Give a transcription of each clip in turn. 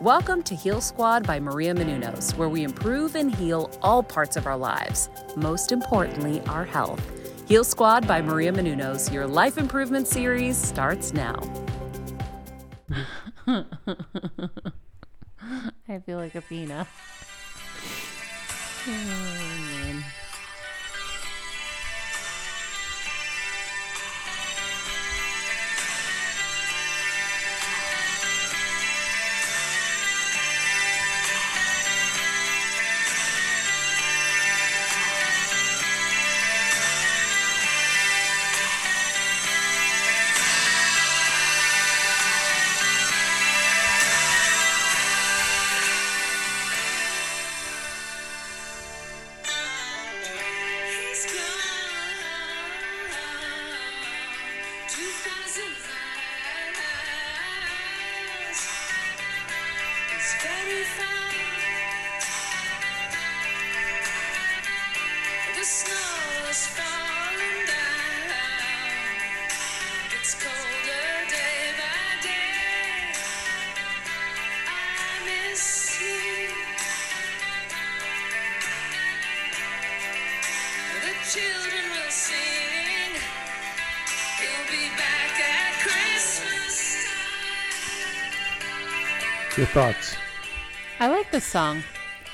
Welcome to Heal Squad by Maria Menounos, where we improve and heal all parts of our lives, most importantly, our health. Heal Squad by Maria Menounos, your life improvement series starts now. I feel like Athena. thoughts? I like this song.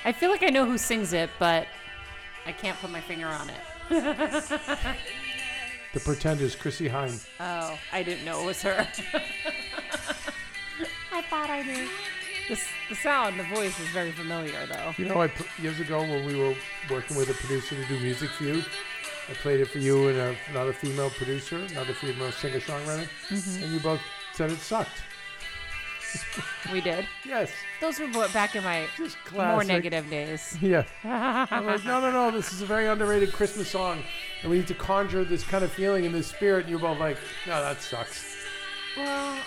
I feel like I know who sings it, but I can't put my finger on it. the Pretenders, Chrissie Hynde. Oh, I didn't know it was her. I thought I knew. This, the sound, the voice is very familiar, though. You know, I years ago when we were working with a producer to do music for you, I played it for you and a, another female producer, another female singer songwriter, mm-hmm. and you both said it sucked. we did. Yes. Those were back in my more negative days. Yeah. I'm like, no, no, no. This is a very underrated Christmas song, and we need to conjure this kind of feeling and this spirit. And you're both like, no, that sucks. Well.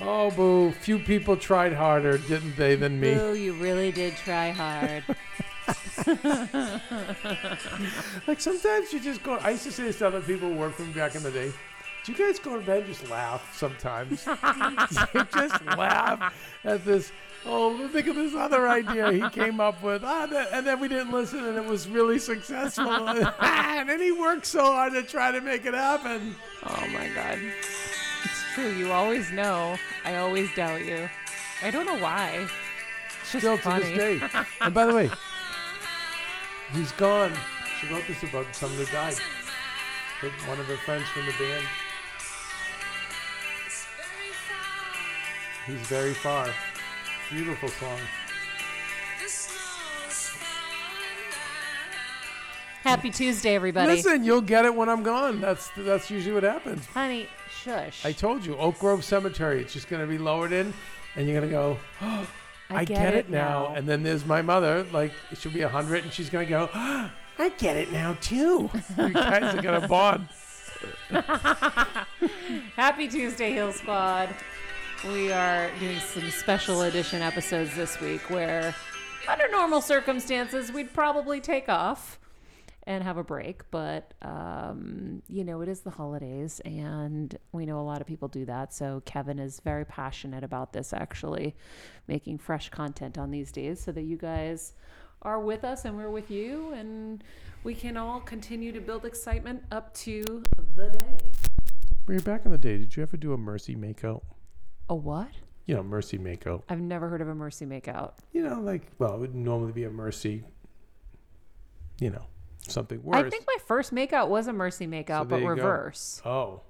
Oh, boo. Few people tried harder, didn't they, than me? Boo, you really did try hard. like sometimes you just go. I used to say this to other people who worked for me back in the day. Do you guys go to bed and just laugh sometimes? just laugh at this. Oh, think of this other idea he came up with. Ah, and then we didn't listen, and it was really successful. and then he worked so hard to try to make it happen. Oh my God. It's true. You always know. I always doubt you. I don't know why. It's just Still funny. to this day. and by the way, he's gone. She wrote this about someone who died. One of her friends from the band. He's very far. Beautiful song. Happy Tuesday, everybody. Listen, you'll get it when I'm gone. That's that's usually what happens. Honey, shush. I told you, Oak Grove Cemetery. It's just going to be lowered in, and you're going to go. Oh, I, I, get, get it, now. now. And then there's my mother. Like she'll be hundred, and she's going to go. Oh, I get it now too. you guys are going to bond. Happy Tuesday, Heal Squad we are doing some special edition episodes this week where, under normal circumstances, we'd probably take off and have a break. But, um, you know, it is the holidays, and we know a lot of people do that. So Kevin is very passionate about this, actually, making fresh content on these days so that you guys are with us and we're with you, and we can all continue to build excitement up to the day. Maria, back in the day, did you ever do a mercy makeout? A what? You know, mercy makeout. I've never heard of a mercy makeout. You know, like well, it would normally be a mercy. You know, something worse. I think my first makeout was a mercy makeout, there but you go. reverse. oh,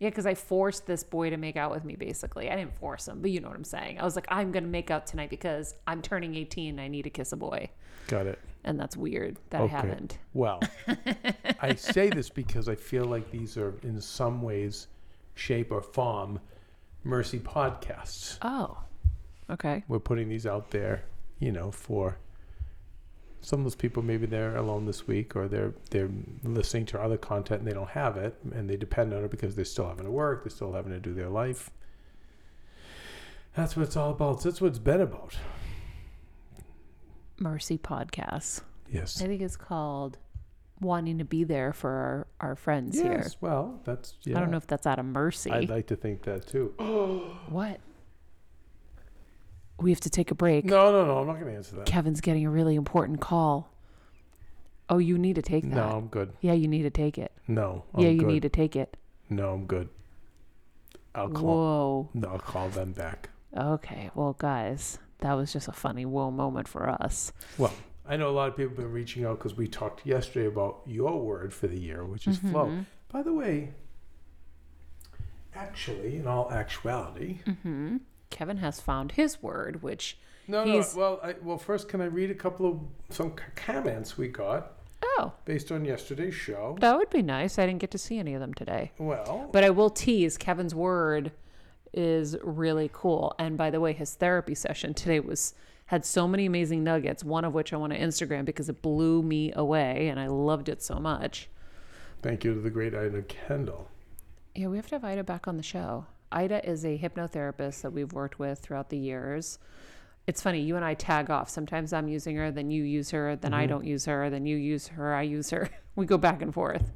Yeah, because I forced this boy to make out with me. Basically, I didn't force him, but you know what I'm saying. I was like, I'm gonna make out tonight because I'm turning 18. and I need to kiss a boy, got it. and that's weird that I Okay. haven't. Well, I say this because I feel like these are in some ways, shape or form, mercy podcasts. Oh, okay. We're putting these out there, you know, for some of those people. Maybe they're alone this week, or they're they're listening to other content and they don't have it, and they depend on it because they're still having to work, they're still having to do their life. That's what it's all about. That's what it's been about. Mercy podcasts. Yes. I think it's called wanting to be there for our, our friends here. Yes. Well, that's yeah. I don't know if that's out of mercy. I'd like to think that too. what? We have to take a break. No, no, no. I'm not going to answer that. Kevin's getting a really important call. Oh, you need to take that. No, I'm good. Yeah, you need to take it. No, I'm yeah, you good. need to take it. No, I'm good. I'll call. Whoa. No, I'll call them back. Okay. Well, guys, that was just a funny whoa moment for us. Well, I know a lot of people have been reaching out because we talked yesterday about your word for the year, which is flow. Mhm. By the way, actually, in all actuality, hmm Kevin has found his word, which no, He's- no. Well, I, well, first, can I read a couple of some c- comments we got oh, based on yesterday's show? that would be nice. I didn't get to see any of them today. Well, But I will tease Kevin's word is really cool. And by the way, his therapy session today was had so many amazing nuggets, one of which I want to Instagram because it blew me away and I loved it so much. thank you to the great Ida Kendall. Yeah, we have to have Ida back on the show. Ida is a hypnotherapist that we've worked with throughout the years. It's funny, you and I tag off. Sometimes I'm using her, then you use her, then I Mhm. don't use her, then you use her, I use her. We go back and forth.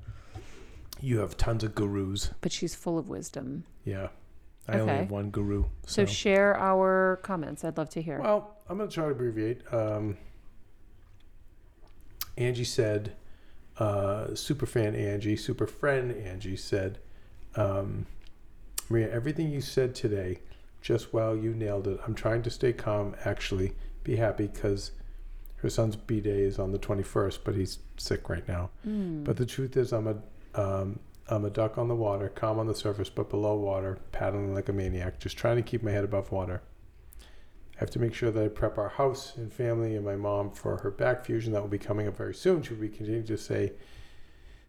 You have tons of gurus. But she's full of wisdom. Yeah, I only Okay. have one guru. So, share our comments. I'd love to hear. Well, I'm going to try to abbreviate. Um, Angie said, uh, super fan Angie, super friend Angie said, um, Maria, everything you said today, just wow, you nailed it. I'm trying to stay calm, actually. Be happy because her son's B day is on the 21st, but he's sick right now. Mm. But the truth is, I'm a um, I'm a duck on the water, calm on the surface, but below water, paddling like a maniac, just trying to keep my head above water. I have to make sure that I prep our house and family and my mom for her back fusion that will be coming up very soon. Should we continue to say,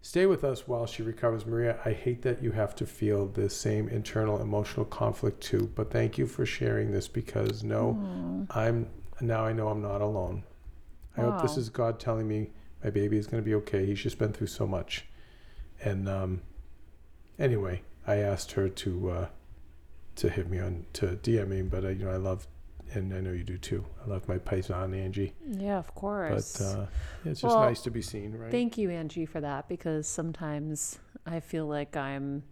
stay with us while she recovers? Maria, I hate that you have to feel the same internal emotional conflict too, but thank you for sharing this because no, Aw. I'm now I know I'm not alone. I hope this is God telling me my baby is going to be okay. He's just been through so much. And um, anyway, I asked her to uh, to hit me on to DM me, but uh, you know I love, and I know you do too. I love my Python Angie, Yeah, of course. but uh, it's just Well, nice to be seen, right? Thank you, Angie, for that because sometimes I feel like I'm,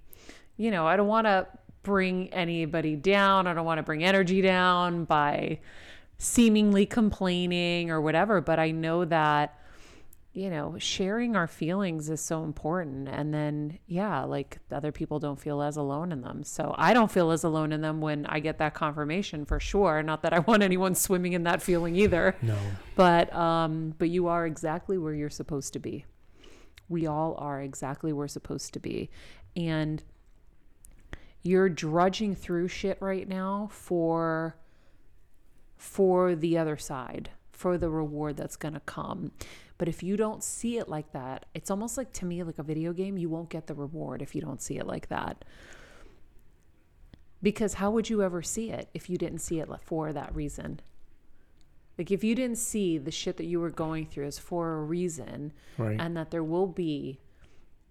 you know, I don't want to bring anybody down. I don't want to bring energy down by seemingly complaining or whatever. But I know that, you know, sharing our feelings is so important. And then, yeah, like other people don't feel as alone in them. So I don't feel as alone in them when I get that confirmation for sure. Not that I want anyone swimming in that feeling either no, but um but you are exactly where you're supposed to be we all are exactly where we're supposed to be and you're drudging through shit right now for for the other side for the reward that's going to come but if you don't see it like that it's almost like to me like a video game you won't get the reward if you don't see it like that because how would you ever see it if you didn't see it for that reason like if you didn't see the shit that you were going through is for a reason right? and that there will be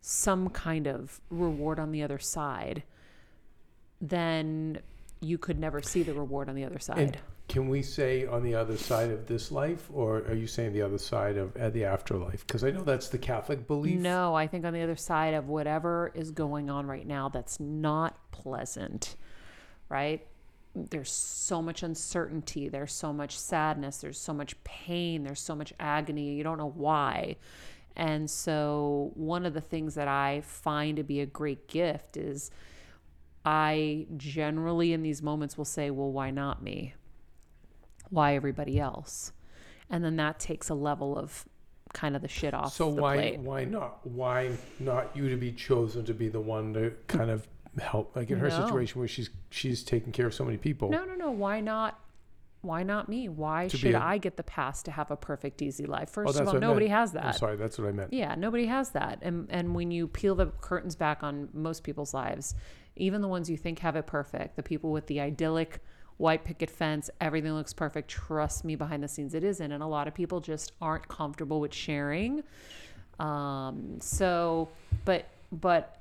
some kind of reward on the other side, then you could never see the reward on the other side. Can we say on the other side of this life, or are you saying the other side of uh, the afterlife? Because I know that's the Catholic belief. No, I think on the other side of whatever is going on right now that's not pleasant, right? There's so much uncertainty, there's so much sadness, there's so much pain, there's so much agony. You don't know why. And so, one of the things that I find to be a great gift is I generally in these moments will say, Well, why not me? Why everybody else? And then that takes a level of kind of the shit off. So the why plate. why not why not you to be chosen to be the one to kind of help like in her No. situation where she's she's taking care of so many people. No, no, no. Why not? Why not me? Why To should a- I get the pass to have a perfect, easy life? Oh, First of all, nobody has I'm that. sorry, that's what I meant. Yeah, nobody has that. And and when you peel the curtains back on most people's lives, even the ones you think have it perfect, the people with the idyllic white picket fence, everything looks perfect. Trust me, behind the scenes, it isn't. And a lot of people just aren't comfortable with sharing. Um, so, but but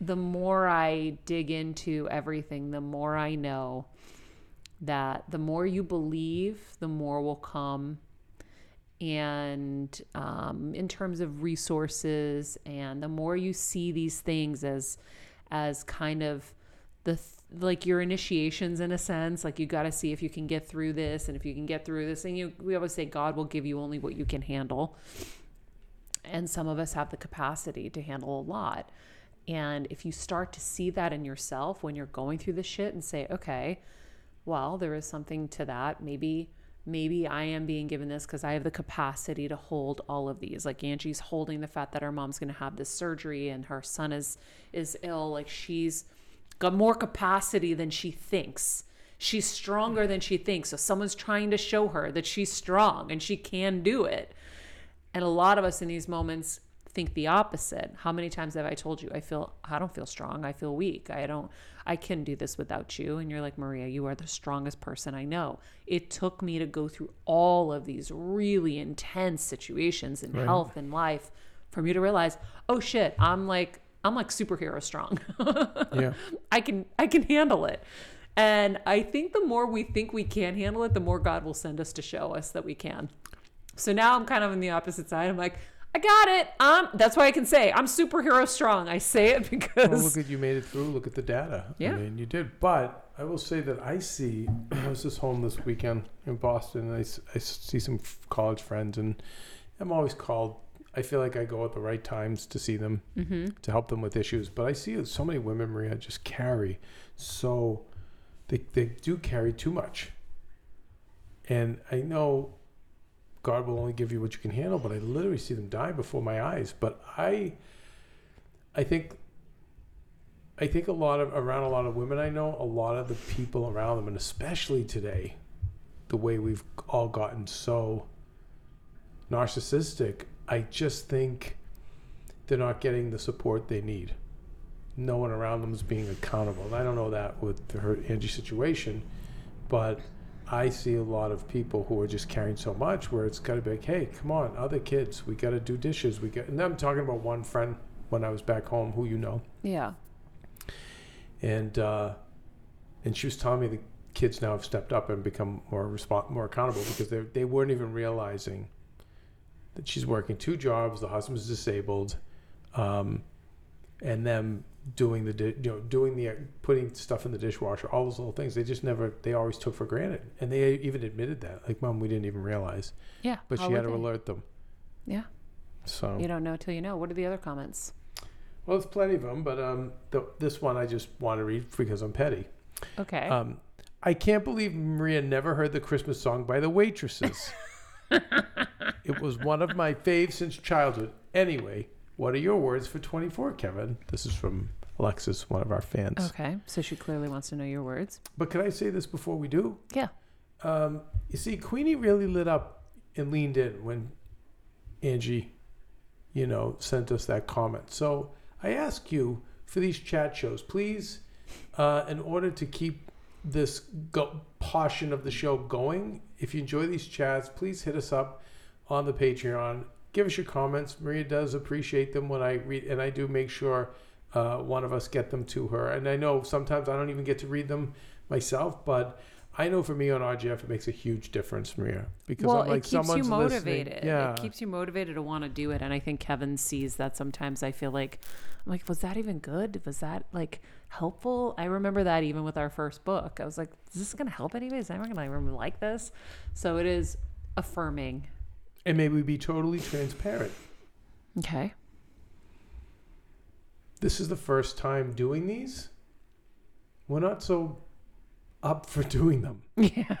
the more I dig into everything, the more I know that the more you believe, the more will come. And um, in terms of resources, and the more you see these things as, as kind of the th- like your initiations in a sense, like you got to see if you can get through this, and if you can get through this, and you we always say God will give you only what you can handle, and some of us have the capacity to handle a lot. And if you start to see that in yourself when you're going through the shit and say, okay, well, there is something to that. Maybe, maybe I am being given this because I have the capacity to hold all of these. Like Angie's holding the fact that her mom's going to have this surgery and her son is is ill. Like she's got more capacity than she thinks. She's stronger than she thinks. So someone's trying to show her that she's strong and she can do it. And a lot of us in these moments think the opposite. How many times have I told you I feel I don't feel strong, I feel weak. I don't I can do this without you and you're like, "Maria, you are the strongest person I know." It took me to go through all of these really intense situations in Right. health and life for me to realize, "Oh shit, I'm like I'm like superhero strong." Yeah. I can I can handle it. And I think the more we think we can handle it, the more God will send us to show us that we can. So now I'm kind of on the opposite side. I'm like, I got it. Um, that's why I can say I'm superhero strong. I say it because Well, look at you made it through. Look at the data. Yeah. I mean, you did. But I will say that I see. I was just home this weekend in Boston, and I, I see some college friends, and I'm always called. I feel like I go at the right times to see them hmm to help them with issues. But I see so many women, Maria, just carry so they they do carry too much. And I know God will only give you what you can handle, but I literally see them die before my eyes. But I I think I think a lot of around a lot of women I know, a lot of the people around them, and especially today, the way we've all gotten so narcissistic, I just think they're not getting the support they need. No one around them is being accountable. And I don't know that with her Angie situation, but I see a lot of people who are just carrying so much where it's got to be like, hey, come on, other kids, we got to do dishes. We got, and I'm talking about one friend when I was back home who you know, Yeah. and uh, and she was telling me the kids now have stepped up and become more respon more accountable because they they weren't even realizing that she's working two jobs, the husband's disabled, um, and them doing the di- you know doing the putting stuff in the dishwasher, all those little things they just never they always took for granted, and they even admitted that like, mom, we didn't even realize, Yeah. but she had to they? alert them. Yeah. So You don't know till you know. What are the other comments? well, there's plenty of them, but um, the, this one I just want to read because I'm petty. Okay. Um, I can't believe Maria never heard the Christmas song by the waitresses. it was one of my faves since childhood. Anyway, what are your words for 24, Kevin? This is from Alexis, one of our fans. okay. So she clearly wants to know your words. But can I say this before we do? Yeah. Um, you see, Queenie really lit up and leaned in when Angie, you know, sent us that comment. So I ask you for these chat shows, please, uh, in order to keep this go- portion of the show going, if you enjoy these chats, please hit us up on the Patreon. Give us your comments. Maria does appreciate them when I read, and I do make sure uh, one of us get them to her. And I know sometimes I don't even get to read them myself, but I know for me on RGF, it makes a huge difference, Maria, because well, I'm like it keeps you someone's motivated. listening. Yeah, It keeps you motivated to want to do it. And I think Kevin sees that sometimes I feel like, I'm like, was that even good? Was that like helpful? I remember that even with our first book. I was like, is this going to help anybody? Is anyone going to like this? So it is affirming. and maybe be totally transparent. Okay. This is the first time doing these. We're not so up for doing them, Yeah.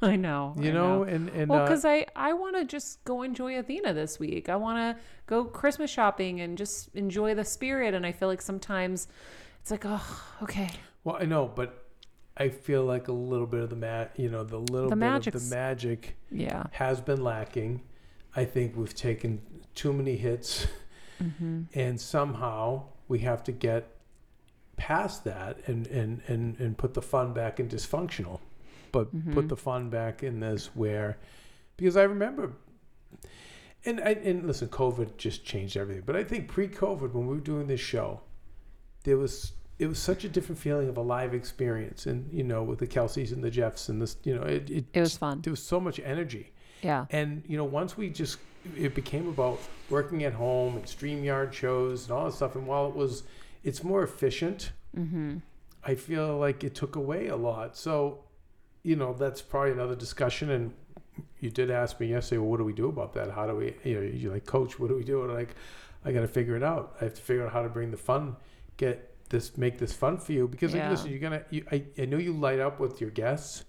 I know. you I know, and and Well, uh, because I, I want to just go enjoy Athena this week. I want to go Christmas shopping and just enjoy the spirit. And I feel like sometimes it's like, oh, okay. Well, I know, but I feel like a little bit of the mat, you know, the little The bit of the magic Yeah. has been lacking. I think we've taken too many hits, Mm-hmm. and somehow we have to get past that and and and and put the fun back in dysfunctional, but Mm-hmm. put the fun back in this where, because I remember. And, I, and listen, COVID just changed everything. But I think pre-COVID, when we were doing this show, there was it was such a different feeling of a live experience, and you know, with the Kelseys and the Jeffs and this, you know, it it, It was fun. there was so much energy, Yeah. and you know, once we just it became about working at home and Streamyard shows and all that stuff, and while it was it's more efficient, Mm-hmm. I feel like it took away a lot. So, you know, that's probably another discussion. And you did ask me yesterday, well, what do we do about that? How do we, you know, you're like, coach, what do we do? And like, I got to figure it out. I have to figure out how to bring the fun, get this, make this fun for you. Because like, listen, you're going to, you, I, I know you light up with your guests,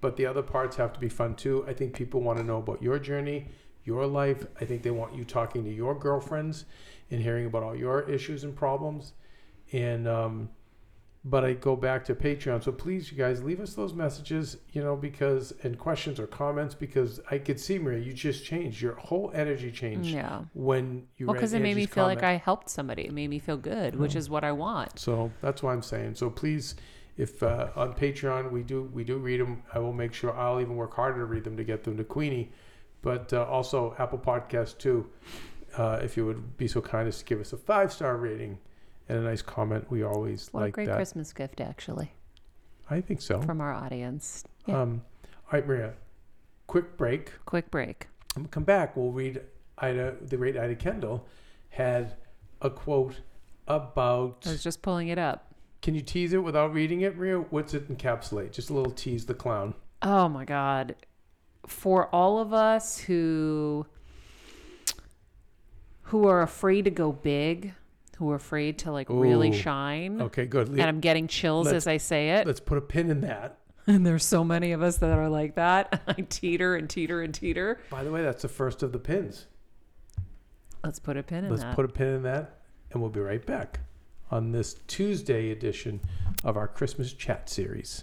but the other parts have to be fun too. I think people want to know about your journey, your life. I think they want you talking to your girlfriends and hearing about all your issues and problems. And, um, but I go back to Patreon. So please, you guys, leave us those messages, you know, because and questions or comments because I could see Maria, you just changed your whole energy changed Yeah. when you Well, because it made me Angie's feel like. I helped somebody. It made me feel good, which Oh. is what I want. So that's why I'm saying. So please, if uh, on Patreon we do we do read them, I will make sure I'll even work harder to read them to get them to Queenie, but uh, also Apple Podcast too. Uh, if you would be so kind as to give us a five star rating and a nice comment, we always like What a great that. Christmas gift, actually, I think so. from our audience. Yeah. Um, all right, Maria. Quick break. Quick break. We come back, we'll read Ida, the great Ida Kendall, had a quote about. I was just pulling it up. Can you tease it without reading it, Maria? What's it encapsulate? Just a little tease the clown. Oh my God. For all of us who who are afraid to go big, who are afraid to like really Ooh. shine. Okay, good. And I'm getting chills let's- as I say it. Let's put a pin in that. And there's so many of us that are like that. I teeter and teeter and teeter. By the way, that's the first of the pins. Let's put a pin in Let's that. put a pin in that, and we'll be right back on this Tuesday edition of our Christmas chat series.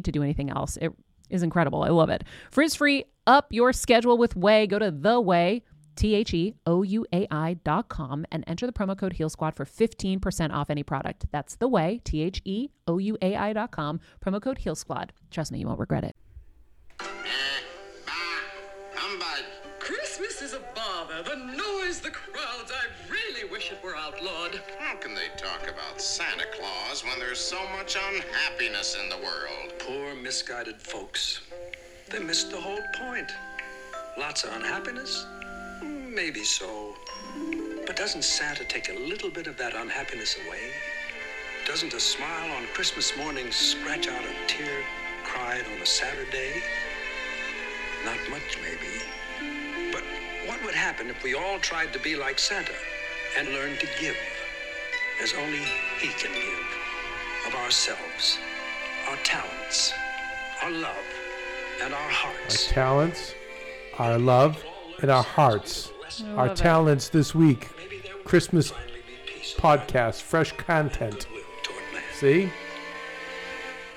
to do anything else. It is incredible. I love it. Frizz free, up your schedule with OUAI. Go to the OUAI. T H E O U A I dot com and enter the promo code Heal Squad for 15% off any product. That's the OUAI, T H E O U A I dot com, promo code Heal Squad. Trust me, you won't regret it. Humbug. Christmas is a bother. The noise, the crowds. I really wish it were outlawed. How can they talk about Santa Claus when there's so much unhappiness in the world? Poor, misguided folks. They missed the whole point. Lots of unhappiness? Maybe so. But doesn't Santa take a little bit of that unhappiness away? Doesn't a smile on Christmas morning scratch out a tear cried on a Saturday? Not much, maybe. But what would happen if we all tried to be like Santa and learned to give, as only he can give, of ourselves, our talents, our love, and our hearts. Our talents, our love, and our hearts. Our love it. talents this week. Maybe there would Christmas finally be peace on podcast, fresh content. goodwill toward man. See?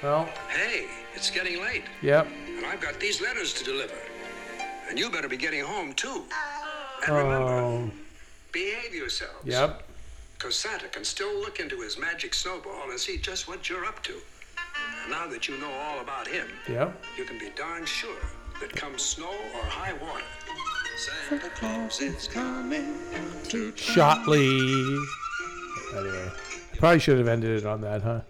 Well, Hey, it's getting late, yep. and I've got these letters to deliver. And you better be getting home too. And oh. remember, Oh, behave yourselves. yep. Because Santa can still look into his magic snowball and see just what you're up to. And now that you know all about him, Yep. you can be darn sure that come snow or high water, Santa Claus is coming to Shotley. Anyway, I probably should have ended it on that, huh?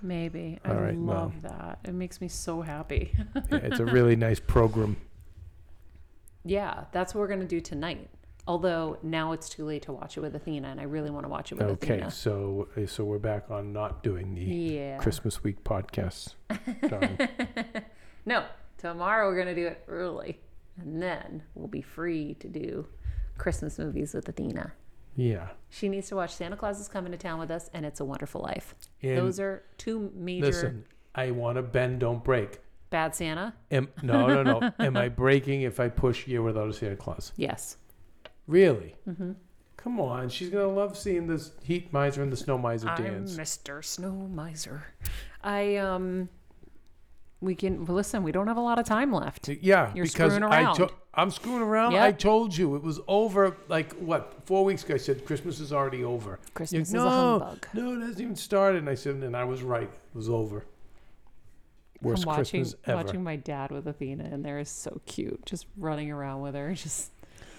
Maybe. I All right, well. love that. It makes me so happy. Yeah, it's a really nice program. yeah, that's what we're going to do tonight. Although now it's too late to watch it with Athena, and I really want to watch it with Okay, Athena. so uh, so we're back on not doing the Yeah. Christmas week podcasts. No, tomorrow we're going to do it early. And then we'll be free to do Christmas movies with Athena. yeah. She needs to watch Santa Claus is Coming to Town with Us and It's a Wonderful Life. And Those are two major Listen, I want to bend, don't break. bad Santa. Am, no, no, no. Am I breaking if I push Year Without a Santa Claus? Yes. Really? Mm-hmm. Come on. She's going to love seeing this Heat Miser and the Snow Miser dance. I'm Mr. Snow Miser. I um we can well, listen, we don't have a lot of time left. Yeah, You're because screwing I around. to- I'm screwing around. Yep. I told you it was over. Like what? Four weeks ago, I said Christmas is already over. Christmas You're is a no, humbug. No, it hasn't even started. And I said, and I was right. It was over. Worst I'm watching Christmas ever. watching my dad with Athena and there is so cute. Just running around with her. Just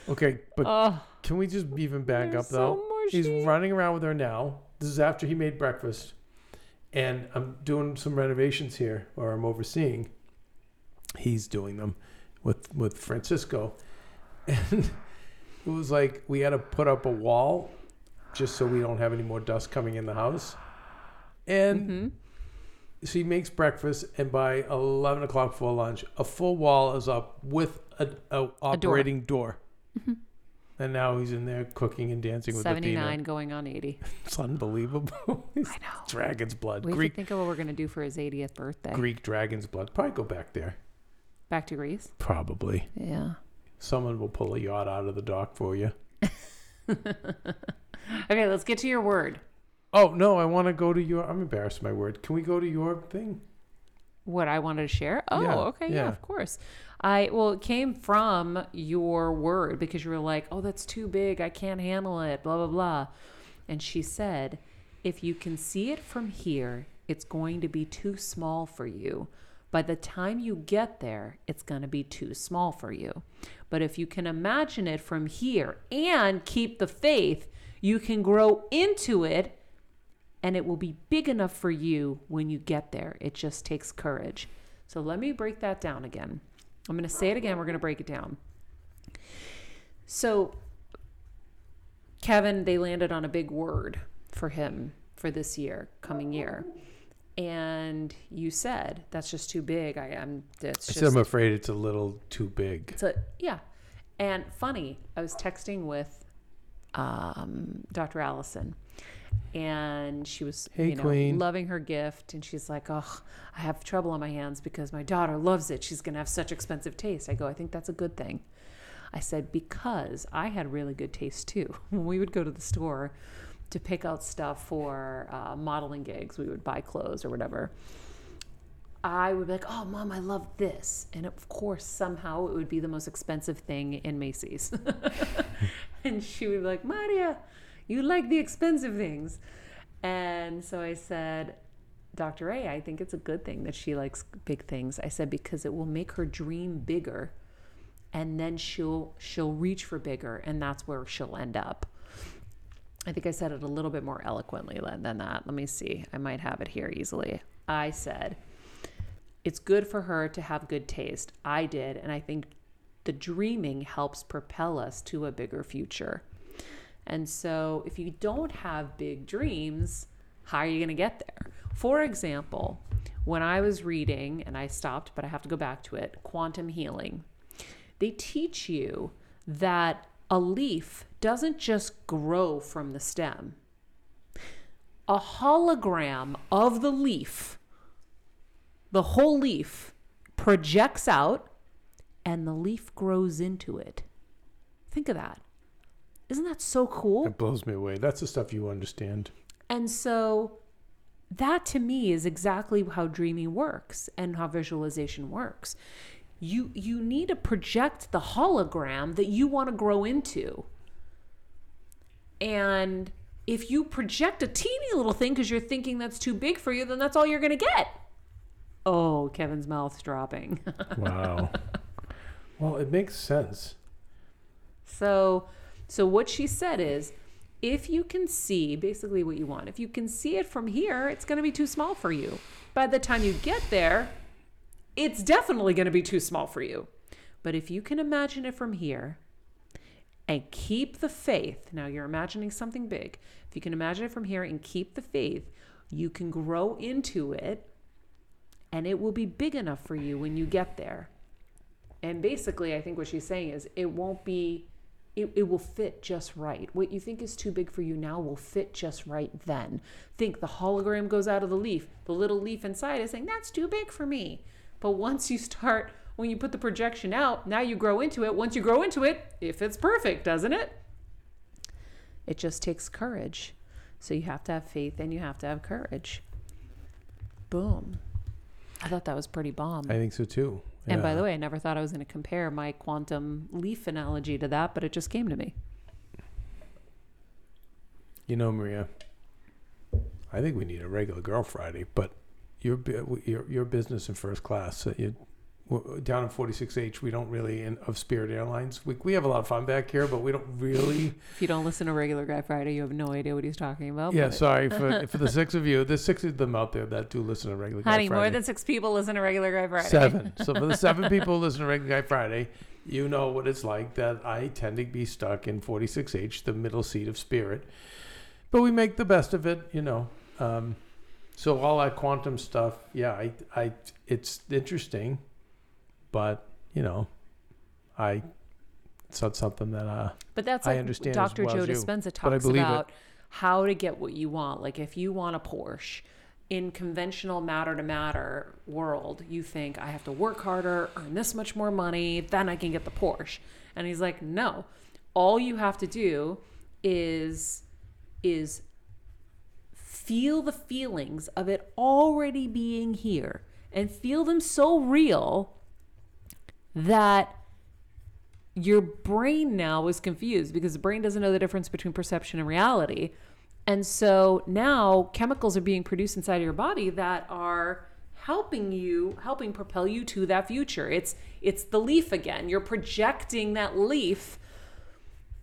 Okay, but oh can we just even back up though? so He's running around with her now. This is after he made breakfast, and I'm doing some renovations here, or I'm overseeing. He's doing them with with Francisco, and it was like we had to put up a wall just so we don't have any more dust coming in the house. And Mm-hmm. so he makes breakfast, and by eleven o'clock for lunch, a full wall is up with a, a operating door. Mm-hmm. And now he's in there cooking and dancing with seventy Athena. nine going on eighty. It's unbelievable. I know. Dragon's blood. We Greek to think of what we're gonna do for his eightieth birthday. Greek dragon's blood. Probably go back there. Back to Greece. Probably. Yeah. Someone will pull a yacht out of the dock for you. Okay, let's get to your word. Oh no, I want to go to your. I'm embarrassed of my word. Can we go to your thing? what I wanted to share. Oh, Yeah, okay, yeah. yeah. of course. I well, it came from your word because you were like, "Oh, that's too big. I can't handle it." Blah blah blah. And she said, "If you can see it from here, it's going to be too small for you. By the time you get there, it's going to be too small for you. But if you can imagine it from here and keep the faith, you can grow into it and it will be big enough for you when you get there. It just takes courage. So let me break that down again. I'm going to say it again. We're going to break it down. So, Kevin, they landed on a big word for him for this year, coming year. And you said, that's just too big. I am, that's I just. I'm afraid it's a little too big. So yeah, and funny, I was texting with um, Dr. Allison, and she was Hey, you know Queen. loving her gift, and she's like, "Oh, I have trouble on my hands because my daughter loves it. She's gonna have such expensive taste." I go, "I think that's a good thing." I said because I had really good taste too. When we would go to the store to pick out stuff for uh, modeling gigs, we would buy clothes or whatever. I would be like, "Oh, mom, I love this," and of course, somehow it would be the most expensive thing in Macy's, and she would be like, "Maria, you like the expensive things," and so I said, "Dr. A, I think it's a good thing that she likes big things." I said because it will make her dream bigger, and then she'll she'll reach for bigger, and that's where she'll end up. I think I said it a little bit more eloquently than than that. Let me see. I might have it here easily. I said, it's good for her to have good taste. I did. And I think the dreaming helps propel us to a bigger future. And so if you don't have big dreams, how are you going to get there? For example, when I was reading, and I stopped, but I have to go back to it quantum healing, they teach you that a leaf doesn't just grow from the stem. A hologram of the leaf, the whole leaf, projects out and the leaf grows into it. Think of that. Isn't that so cool? It blows me away. That's the stuff you understand. And so that to me is exactly how dreaming works and how visualization works. You you need to project the hologram that you want to grow into. And if you project a teeny little thing because you're thinking that's too big for you, then that's all you're going to get. Oh, Kevin's mouth's dropping. Wow. well, it makes sense. So, so what she said is, if you can see basically what you want, if you can see it from here, it's going to be too small for you. By the time you get there, it's definitely going to be too small for you. But if you can imagine it from here and keep the faith, now you're imagining something big. If you can imagine it from here and keep the faith, you can grow into it and it will be big enough for you when you get there. And basically, I think what she's saying is it won't be, it, it will fit just right. What you think is too big for you now will fit just right then. Think the hologram goes out of the leaf. The little leaf inside is saying, that's too big for me. But once you start, when you put the projection out, now you grow into it. Once you grow into it, it fits perfect, doesn't it? It just takes courage. So you have to have faith and you have to have courage. Boom. I thought that was pretty bomb. I think so too. And by the way, I never thought I was going to compare my quantum leaf analogy to that, but it just came to me. You know, Maria, I think we need a regular Girl Friday, but your your your business in first class. So you down in 46H, we don't really in, of Spirit Airlines. We we have a lot of fun back here, but we don't really. If you don't listen to Regular Guy Friday, you have no idea what he's talking about. yeah, but- sorry for for the six of you. There's six of them out there that do listen to regular. Guy Friday. Honey, more than six people listen to Regular Guy Friday. Seven. So for the seven people who listen to Regular Guy Friday, you know what it's like that I tend to be stuck in 46H, the middle seat of spirit. But we make the best of it, you know. Um, so all that quantum stuff, yeah, I, I, it's interesting, but you know, I, said something that uh, But that's I like understand Dr. well Joe Dispenza talks believe it. about how to get what you want. Like if you want a Porsche in conventional matter to matter world, you think I have to work harder, earn this much more money, then I can get the Porsche. And he's like, no, all you have to do is is feel the feelings of it already being here and feel them so real that your brain now is confused because the brain doesn't know the difference between perception and reality. And so now chemicals are being produced inside of your body that are helping you helping propel you to that future. It's it's the leaf again. You're projecting that leaf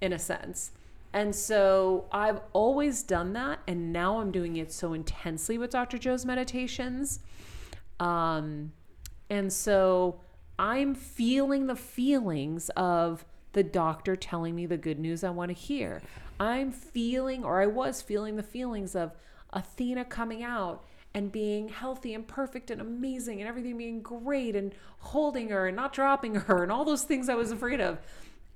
in a sense. And so I've always done that and now I'm doing it so intensely with Dr. Joe's meditations. Um and so I'm feeling the feelings of the doctor telling me the good news I want to hear. I'm feeling, or I was feeling, the feelings of Athena coming out and being healthy and perfect and amazing and everything being great and holding her and not dropping her and all those things I was afraid of.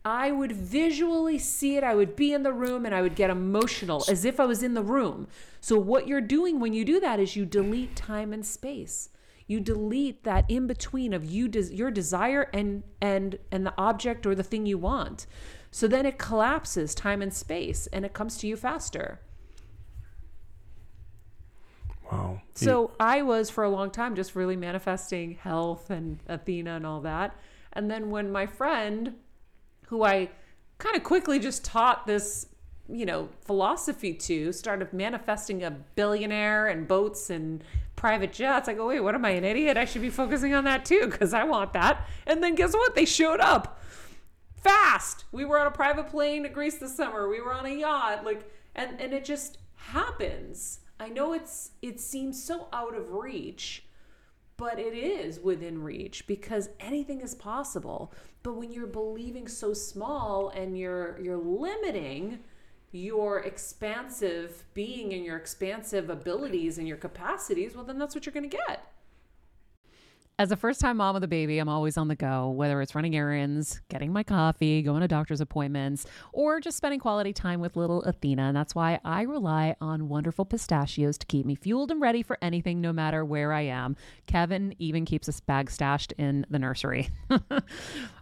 I would visually see it. I would be in the room and I would get emotional as if I was in the room. So, what you're doing when you do that is you delete time and space you delete that in between of you des- your desire and and and the object or the thing you want so then it collapses time and space and it comes to you faster Wow. so I was for a long time just really manifesting health and Athena and all that. And then when my friend, who I kind of quickly just taught this, you know, philosophy to, started manifesting a billionaire and boats and private jets, I go, wait, what am I, an idiot? I should be focusing on that too because I want that. And then guess what? They showed up fast. We were on a private plane to Greece this summer. We were on a yacht. Like, and and it just happens. I know it's it seems so out of reach, but it is within reach because anything is possible. But when you're believing so small and you're you're limiting your expansive being and your expansive abilities and your capacities, well then that's what you're going to get. As a first time mom with a baby, I'm always on the go, whether it's running errands, getting my coffee, going to doctor's appointments, or just spending quality time with little Athena. And that's why I rely on wonderful pistachios to keep me fueled and ready for anything, no matter where I am. Kevin even keeps a bag stashed in the nursery.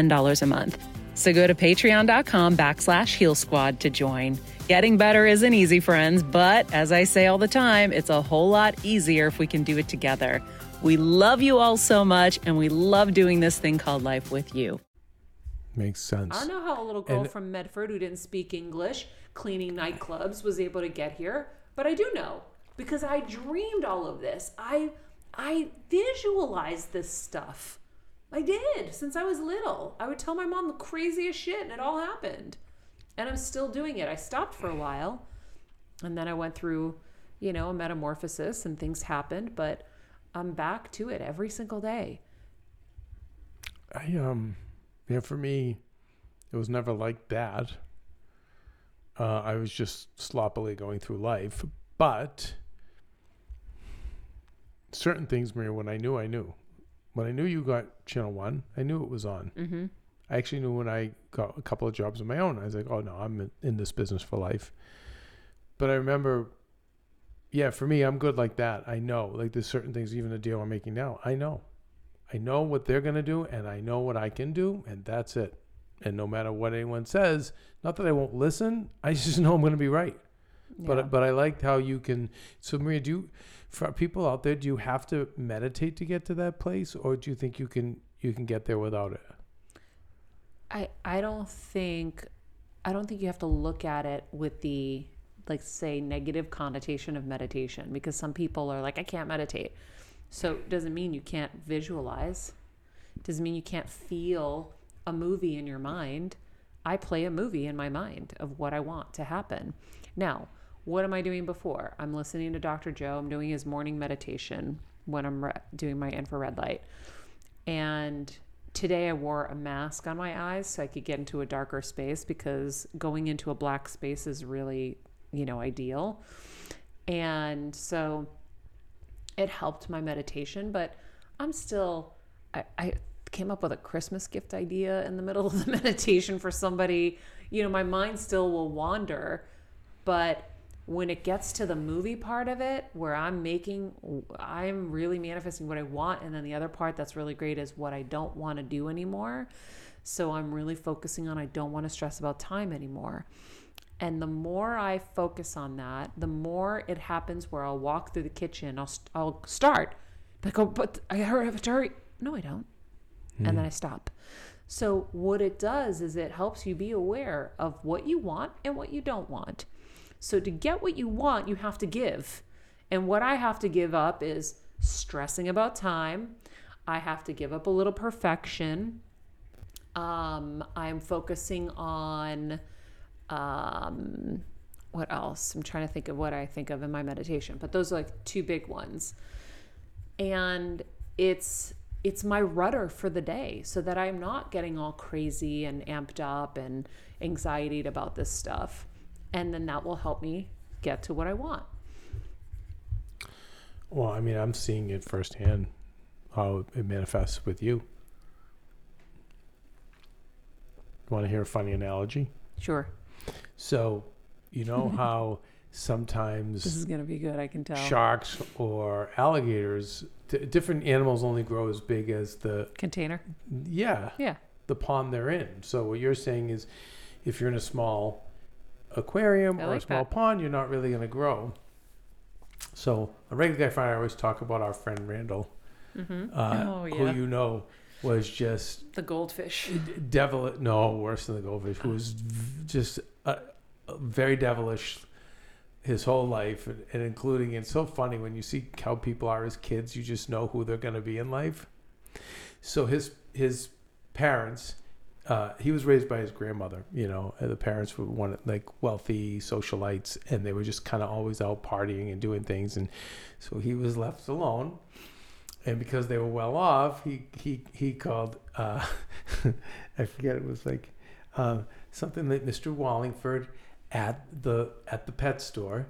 $10 a month. So go to patreon.com backslash heal squad to join. Getting better isn't easy, friends, but as I say all the time, it's a whole lot easier if we can do it together. We love you all so much, and we love doing this thing called life with you. Makes sense. I don't know how a little girl And- from Medford who didn't speak English, cleaning nightclubs, was able to get here, but I do know because I dreamed all of this. I I visualized this stuff. I did since I was little. I would tell my mom the craziest shit, and it all happened. And I'm still doing it. I stopped for a while, and then I went through, you know, a metamorphosis, and things happened. But I'm back to it every single day. I um yeah, for me, it was never like that. Uh, I was just sloppily going through life, but certain things, Maria, when I knew, I knew. When I knew you got Channel One, I knew it was on. Mm-hmm. I actually knew when I got a couple of jobs of my own. I was like, oh no, I'm in- in this business for life. But I remember, yeah, for me, I'm good like that. I know, like there's certain things, even the deal I'm making now, I know. I know what they're going to do and I know what I can do, and that's it. And no matter what anyone says, not that I won't listen, I just know I'm going to be right. Yeah. But but I liked how you can. So Maria, do you, for people out there, do you have to meditate to get to that place, or do you think you can you can get there without it? I I don't think I don't think you have to look at it with the like say negative connotation of meditation because some people are like I can't meditate. So it doesn't mean you can't visualize. Doesn't mean you can't feel a movie in your mind. I play a movie in my mind of what I want to happen. Now, what am I doing before? I'm listening to Dr. Joe. I'm doing his morning meditation when I'm re- doing my infrared light. And today I wore a mask on my eyes so I could get into a darker space because going into a black space is really, you know, ideal. And so it helped my meditation, but I'm still, I, I came up with a Christmas gift idea in the middle of the meditation for somebody. You know, my mind still will wander, but when it gets to the movie part of it where i'm making i'm really manifesting what i want and then the other part that's really great is what i don't want to do anymore. So i'm really focusing on i don't want to stress about time anymore. And the more i focus on that the more it happens where i'll walk through the kitchen i'll, st- I'll start like oh but i have to hurry. No i don't. And then hmm. i stop. So what it does is it helps you be aware of what you want and what you don't want so to get what you want, you have to give. And what I have to give up is stressing about time. I have to give up a little perfection. Um, I'm focusing on um, what else? I'm trying to think of what I think of in my meditation, but those are like two big ones. And it's it's my rudder for the day so that I'm not getting all crazy and amped up and anxiety about this stuff and then that will help me get to what I want. Well, I mean, I'm seeing it firsthand how it manifests with you. Want to hear a funny analogy? Sure. So, you know how sometimes This is going to be good, I can tell. sharks or alligators, d- different animals only grow as big as the Container? yeah Yeah. the pond they're in. So what you're saying is, if you're in a small aquarium I or a small that. pond, you're not really going to grow. So a regular guy friend, I always talk about our friend Randall, Mm-hmm. uh, Oh, who you know was just The goldfish. devil. No, worse than the goldfish. Who was v- just uh, very devilish his whole life, and, and including it's so funny when you see how people are as kids. You just know who they're going to be in life. So his his parents. Uh, he was raised by his grandmother. You know, the parents were one like wealthy socialites, and they were just kind of always out partying and doing things. And so he was left alone. And because they were well off, he he he called. Uh, I forget it was like um, something that Mr. Wallingford at the at the pet store,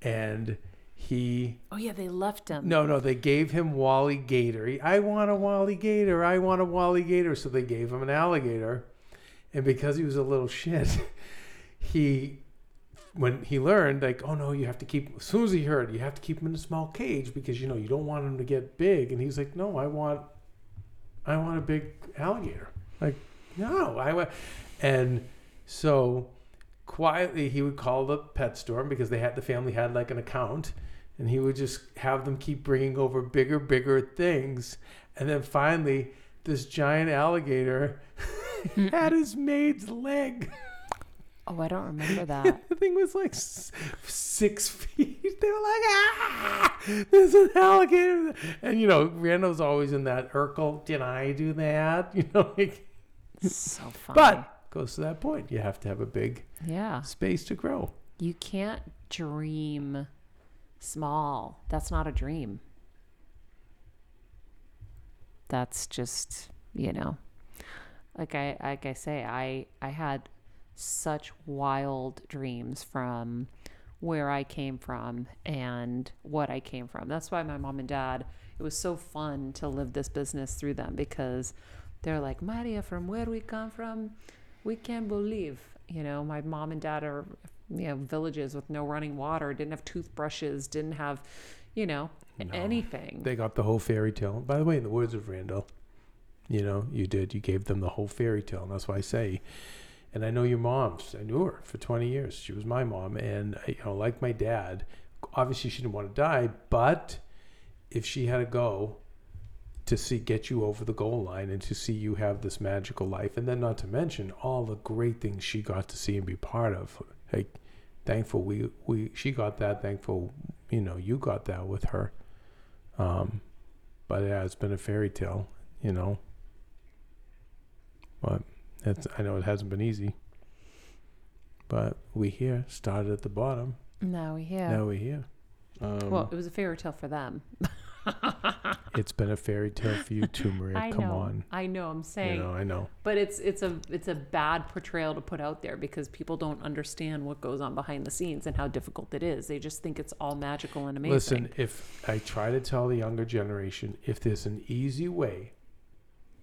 and he Oh, yeah, they left him. no, no, they gave him Wally Gator. He, I want a Wally Gator. I want a Wally Gator. So they gave him an alligator. And because he was a little shit, he, when he learned, like, oh no, you have to keep, as soon as he heard, you have to keep him in a small cage because, you know, you don't want him to get big. And he's like, no, I want, I want a big alligator. Like, no, I want, and so quietly he would call the pet store because they had, the family had like an account and he would just have them keep bringing over bigger, bigger things. And then finally, this giant alligator had his maid's leg. Oh, I don't remember that. the thing was like six feet. They were like, ah, there's an alligator. And, you know, Randall's always in that Urkel, did I do that? You know, like, so funny. but goes to that point. You have to have a big yeah, space to grow. you can't dream small. That's not a dream. That's just, you know, like I like I say, I I had such wild dreams from where I came from and what I came from. That's why my mom and dad, it was so fun to live this business through them because they're like, Maria, from where we come from, we can't believe. You know, my mom and dad are, you know, villages with no running water, didn't have toothbrushes, didn't have, you know, anything. They got the whole fairy tale. By the way, in the words of Randall, you know, you did. You gave them the whole fairy tale. And that's why I say, and I know your moms. I knew her for 20 years. She was my mom. And, uh, you know, like my dad, obviously she didn't want to die, but if she had to go to see, get you over the goal line and to see you have this magical life, and then not to mention all the great things she got to see and be part of. Like, thankful we, we, she got that. Thankful, you know, you got that with her. Um, but yeah, it's been a fairy tale, you know. But it's, I know it hasn't been easy. But we here started at the bottom. now we here. Now we're here. Um, well, it was a fairy tale for them. it's been a fairy tale for you too, Maria. I Come know. on. I know. I'm saying. You know, I know. But it's it's a it's a bad portrayal to put out there because people don't understand what goes on behind the scenes and how difficult it is. They just think it's all magical and amazing. Listen, if I try to tell the younger generation, if there's an easy way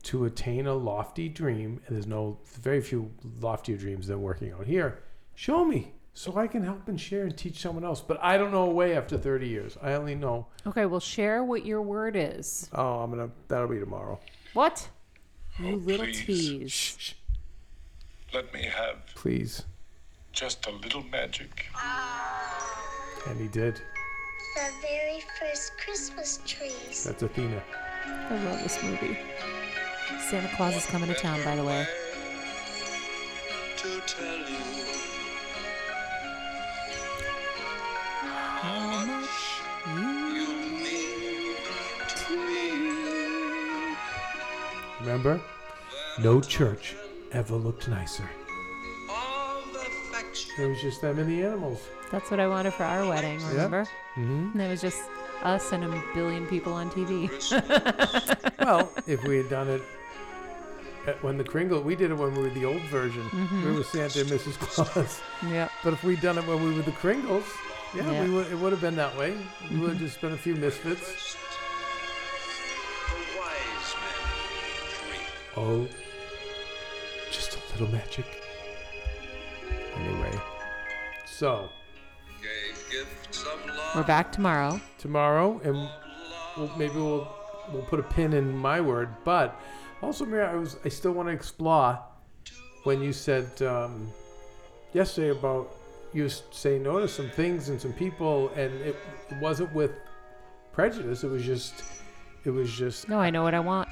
to attain a lofty dream, and there's no very few loftier dreams than working out here, show me so I can help and share and teach someone else. But I don't know a way after 30 years. I only know. Okay, well, share what your word is. Oh, I'm gonna. That'll be tomorrow. What? Oh, you Oh, little please. tease. Shh, shh, Let me have please. just a little magic. And he did. The very first Christmas trees. That's Athena. I love this movie. Santa Claus is coming to town, by the way. To Remember? No church ever looked nicer. It was just them and the animals. That's what I wanted for our wedding, remember? Mm-hmm. And it was just us and a billion people on TV. Well, if we had done it when the Kringle, we did it when we were the old version. We were Santa and Mrs. Claus. yeah. But if we'd done it when we were the Kringles, yeah, Yeah. we would, it would have been that way. We would have just been a few misfits. Oh, just a little magic. Anyway, so Gave gifts of love. We're back tomorrow. tomorrow, and we'll, maybe we'll we'll put a pin in my word. But also, Mary, I was I still want to explore when you said um, yesterday about you saying no to some things and some people, and it, it wasn't with prejudice. It was just it was just No, I know what I want.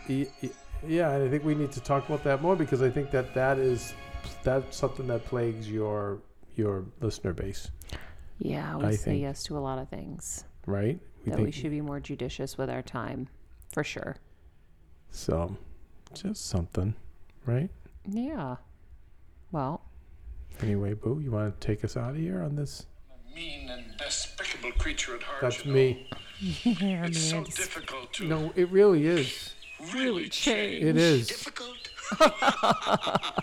Yeah. And I think we need to talk about that more because I think that that is that's something that plagues your your listener base, Yeah, we I say think- yes to a lot of things. right? that we should be more judicious with our time, for sure. so just something, right? Yeah. Well, Anyway, Boo, you want to take us out of here on this? Mean and despicable creature at heart. That's you know. me. It's so difficult to No, it really is. Really change. It is. Difficult?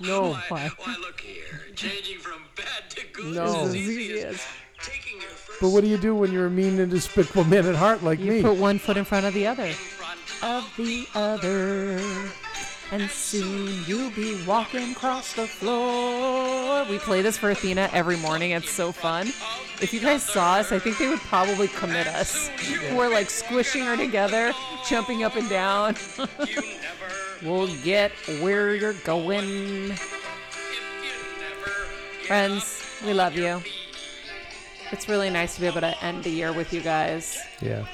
No, Why, why, look here. Changing from bad to good No. is as It's easy as taking your first but what do you do when you're a mean and despicable man at heart like you me? put one foot in front of the other. front Of the other. And soon you'll be walking across the floor. We play this for Athena every morning. It's so fun. If you guys saw us, I think they would probably commit us. We're like squishing her together, jumping up and down. We'll get where you're going. Friends, we love you. It's really nice to be able to end the year with you guys. Yeah.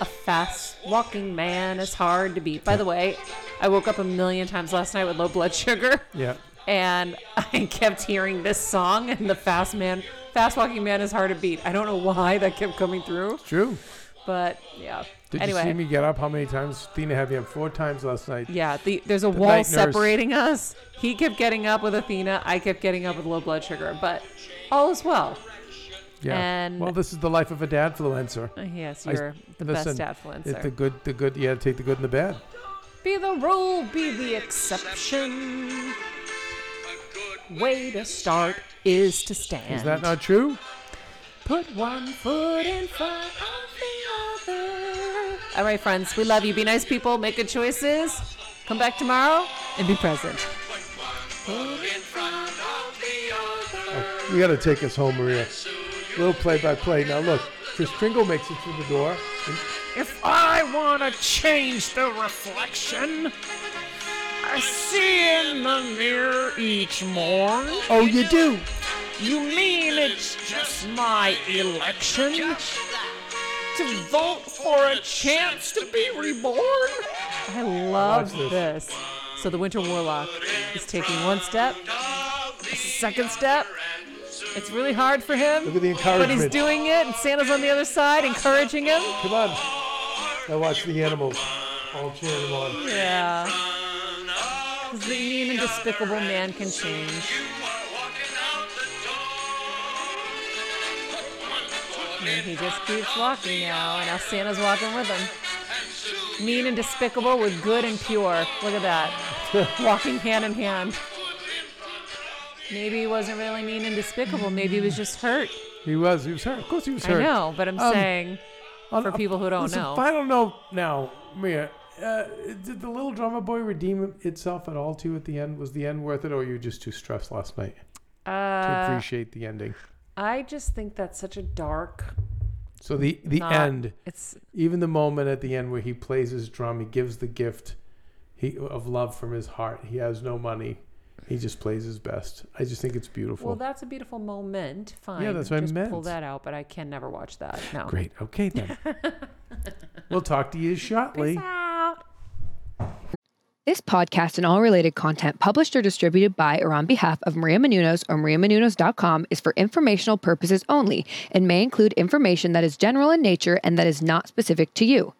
A fast walking man is hard to beat. By the way, I woke up a million times last night with low blood sugar, Yeah. and I kept hearing this song and the fast man, fast walking man is hard to beat. I don't know why that kept coming through, True. but yeah. Did anyway, you see me get up? How many times? Athena had me up four times last night. yeah, the, there's a wall separating us. He kept getting up with Athena. I kept getting up with low blood sugar, but all is well. Yeah. And- well, this is the life of a dadfluencer. Uh, Yes, I- you're the listen, best It's influencer. the good, the good. You got to take the good and the bad. Be the rule, be the exception. Way to start is to stand. Is that not true? Put one foot in front of the other. All right, friends, we love you. Be nice people, make good choices. Come back tomorrow and be present. foot in front of the other? You got to take us home, Maria. Soon little play-by-play. Now look, Kris Kringle makes it through the door. And If I want to change the reflection I see in the mirror each morn, oh, you do. you mean it's just my election? To vote for a chance to be reborn? I love this. this. So the Winter Warlock is taking one step, a second step. It's really hard for him, Look at the but he's doing it, and Santa's on the other side encouraging him. Come on. Now watch the animals all cheering him on. Yeah. Because the mean and despicable man can change. And he just keeps walking now, and now Santa's walking with him. Mean and despicable with good and pure. Look at that. walking hand in hand. Maybe he wasn't really mean and despicable. Maybe he was just hurt. He was. He was hurt. Of course, he was hurt. I know, but I'm Um, saying On- for people who don't listen, know. Final note now, Mia. Uh, did the Little Drummer Boy redeem itself at all to you at the end? Was the end worth it, or were you just too stressed last night to Uh, appreciate the ending? I just think that's such a dark. So the the not- end, It's even the moment at the end where he plays his drum, he gives the gift he, of love from his heart. He has no money. He just plays his best. I just think it's beautiful. Well, that's a beautiful moment. Fine. Yeah, that's what I Just Pull that out, but I can never watch that. No. Great. Okay then. we'll talk to you shortly. Out. This podcast and all related content published or distributed by or on behalf of Maria Menounos or mariamenounos.com is for informational purposes only and may include information that is general in nature and that is not specific to you.